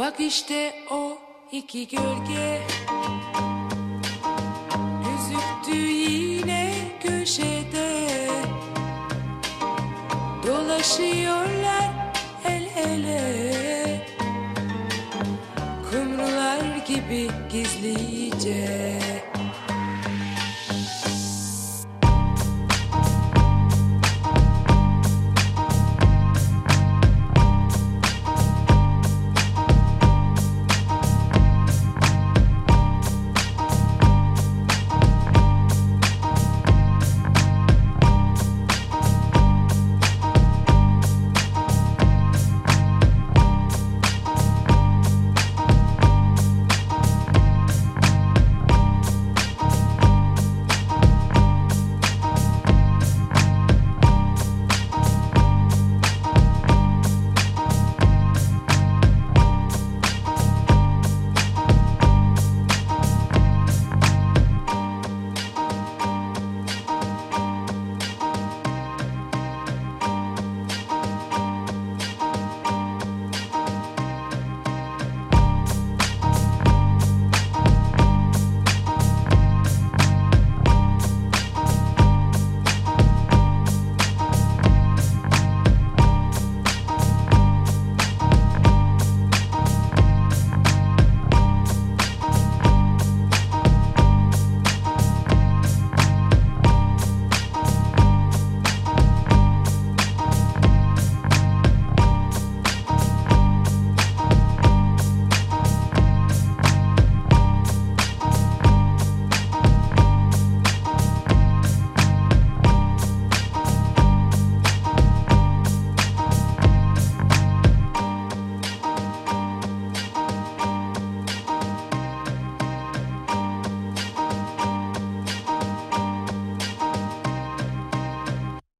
Bak işte o iki gölge. Gözüktü yine köşede. Dolaşıyorlar el ele. Kumrular gibi gizlice.